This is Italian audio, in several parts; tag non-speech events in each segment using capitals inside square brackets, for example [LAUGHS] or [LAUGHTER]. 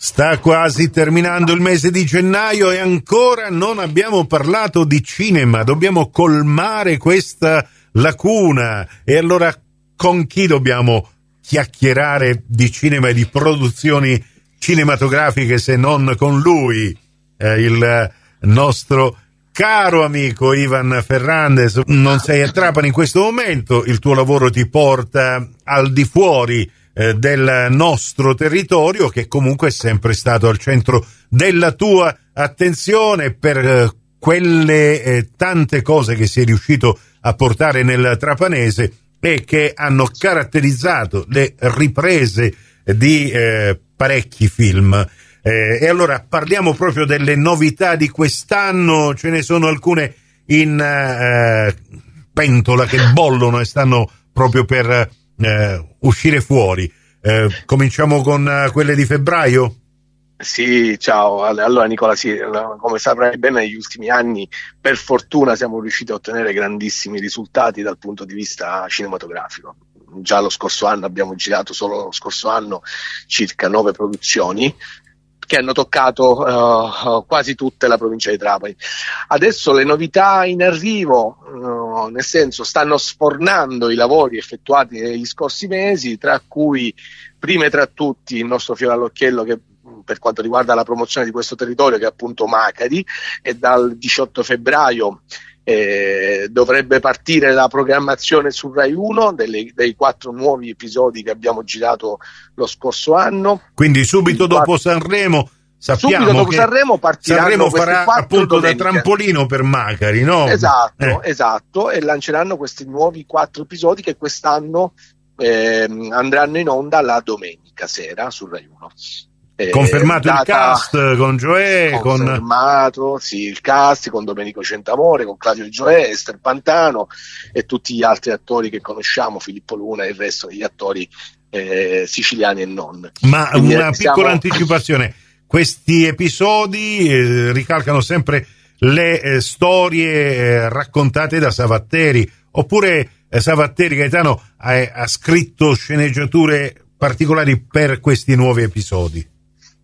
Sta quasi terminando il mese di gennaio e ancora non abbiamo parlato di cinema. Dobbiamo colmare questa lacuna. E allora con chi dobbiamo chiacchierare di cinema e di produzioni cinematografiche se non con lui, eh, il nostro caro amico Ivan Ferrandez. Non sei a Trapani in questo momento, il tuo lavoro ti porta al di fuori eh, del nostro territorio che comunque è sempre stato al centro della tua attenzione per eh, quelle eh, tante cose che sei riuscito a portare nel trapanese e che hanno caratterizzato le riprese di parecchi film. E allora parliamo proprio delle novità di quest'anno, ce ne sono alcune in pentola che bollono e stanno proprio per eh, uscire fuori. Eh, cominciamo con uh, quelle di febbraio? Sì, ciao. Allora Nicola, sì, come saprai bene negli ultimi anni per fortuna siamo riusciti a ottenere grandissimi risultati dal punto di vista cinematografico. Già lo scorso anno abbiamo girato solo lo scorso anno circa nove produzioni che hanno toccato uh, quasi tutta la provincia di Trapani. Adesso le novità in arrivo, uh, nel senso stanno sfornando i lavori effettuati negli scorsi mesi, tra cui prime tra tutti il nostro fiore all'occhiello che per quanto riguarda la promozione di questo territorio che è appunto Macari e dal 18 febbraio eh, dovrebbe partire la programmazione su Rai 1 delle, dei quattro nuovi episodi che abbiamo girato lo scorso anno. Quindi subito dopo quattro... Sanremo sappiamo subito dopo Sanremo Sanremo farà appunto domeniche. da trampolino per Macari, no? Esatto, eh. esatto, e lanceranno questi nuovi quattro episodi che quest'anno eh, andranno in onda la domenica sera su Rai 1. Eh, confermato il cast con Gioè confermato con... sì il cast con Domenico Centamore con Claudio Gioè Esther Pantano e tutti gli altri attori che conosciamo Filippo Luna e il resto degli attori eh, siciliani e non. Ma Quindi una siamo... piccola anticipazione questi episodi eh, ricalcano sempre le eh, storie eh, raccontate da Savatteri oppure Savatteri Gaetano ha, ha scritto sceneggiature particolari per questi nuovi episodi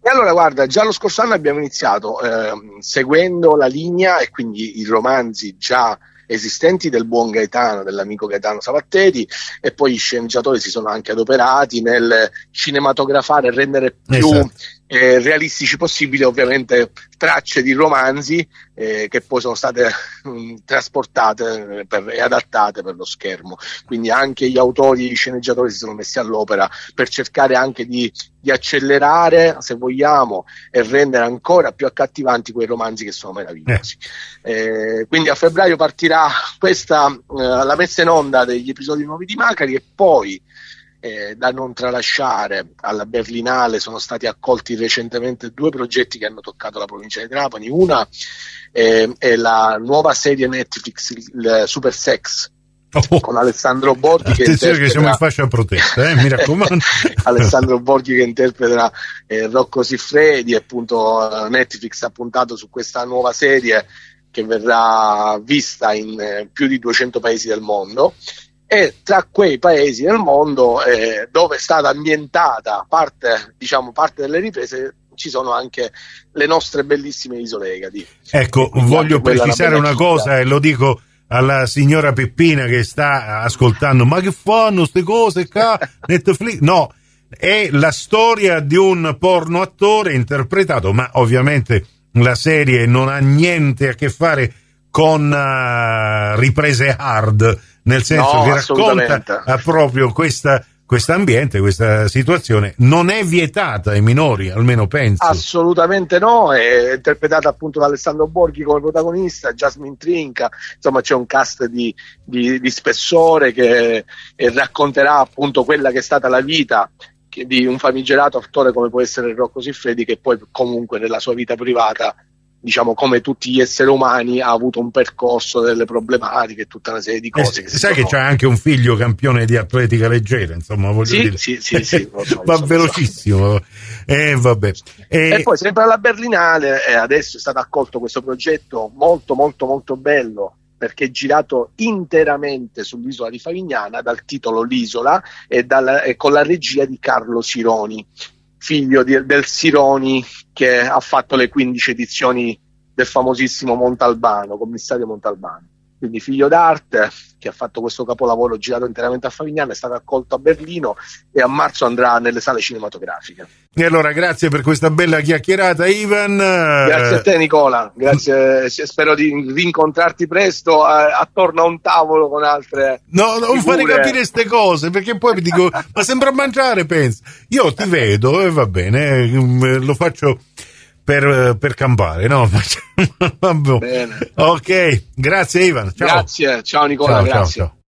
e allora, guarda, già lo scorso anno abbiamo iniziato eh, seguendo la linea e quindi i romanzi già esistenti del buon Gaetano, dell'amico Gaetano Savatteri e poi i sceneggiatori si sono anche adoperati nel cinematografare rendere più esatto eh, realistici possibili, ovviamente tracce di romanzi eh, che poi sono state mh, [LAUGHS] mm, trasportate per, e adattate per lo schermo. Quindi anche gli autori e i sceneggiatori si sono messi all'opera per cercare anche di, di accelerare, se vogliamo, e rendere ancora più accattivanti quei romanzi che sono meravigliosi. Eh. Eh, quindi a febbraio partirà questa, eh, la messa in onda degli episodi nuovi di Macari e poi eh, da non tralasciare. Alla Berlinale sono stati accolti recentemente due progetti che hanno toccato la provincia di Trapani. Una eh, è la nuova serie Netflix, il Super Sex, Oh, con Alessandro Borghi che attenzione che siamo in fascia protetta eh, mi raccomando [LAUGHS] Alessandro Borghi che interpreta eh, Rocco Siffredi appunto Netflix ha puntato su questa nuova serie che verrà vista in eh, più di 200 paesi del mondo e tra quei paesi del mondo eh, dove è stata ambientata parte, diciamo, parte delle riprese ci sono anche le nostre bellissime isole Egadi. Ecco, voglio precisare una cosa e lo dico alla signora Peppina che sta ascoltando, ma che fanno queste cose qua? [LAUGHS] Netflix? No, è la storia di un porno attore interpretato, ma ovviamente la serie non ha niente a che fare con uh, riprese hard nel senso no, che racconta proprio questa questo ambiente, questa situazione non è vietata ai minori, almeno penso. Assolutamente no, è interpretata appunto da Alessandro Borghi come protagonista, Jasmine Trinca, insomma c'è un cast di, di, di spessore che racconterà appunto quella che è stata la vita di un famigerato attore come può essere Rocco Siffredi che poi comunque nella sua vita privata diciamo come tutti gli esseri umani ha avuto un percorso delle problematiche tutta una serie di eh, cose eh, sai sono... che c'è anche un figlio campione di atletica leggera insomma voglio sì, dire sì, sì, sì so, [LAUGHS] va so, velocissimo. Eh, vabbè. E... poi sempre alla Berlinale eh, adesso è stato accolto questo progetto molto molto molto bello perché è girato interamente sull'isola di Favignana dal titolo L'isola e, dal, e con la regia di Carlo Sironi figlio di, del Sironi che ha fatto le 15 edizioni del famosissimo Montalbano, commissario Montalbano quindi figlio d'arte, che ha fatto questo capolavoro girato interamente a Favignana, è stato accolto a Berlino e a marzo andrà nelle sale cinematografiche. E allora grazie per questa bella chiacchierata Ivan. Grazie a te Nicola, grazie, spero di rincontrarti presto eh, attorno a un tavolo con altre... No, non fare capire queste cose perché poi mi dico, ma sembra mangiare, pensa. Io ti vedo e va bene, eh, lo faccio per, per campare, no? [LAUGHS] Ok, grazie Ivan. Ciao. Grazie, ciao Nicola, ciao, grazie. Ciao, ciao.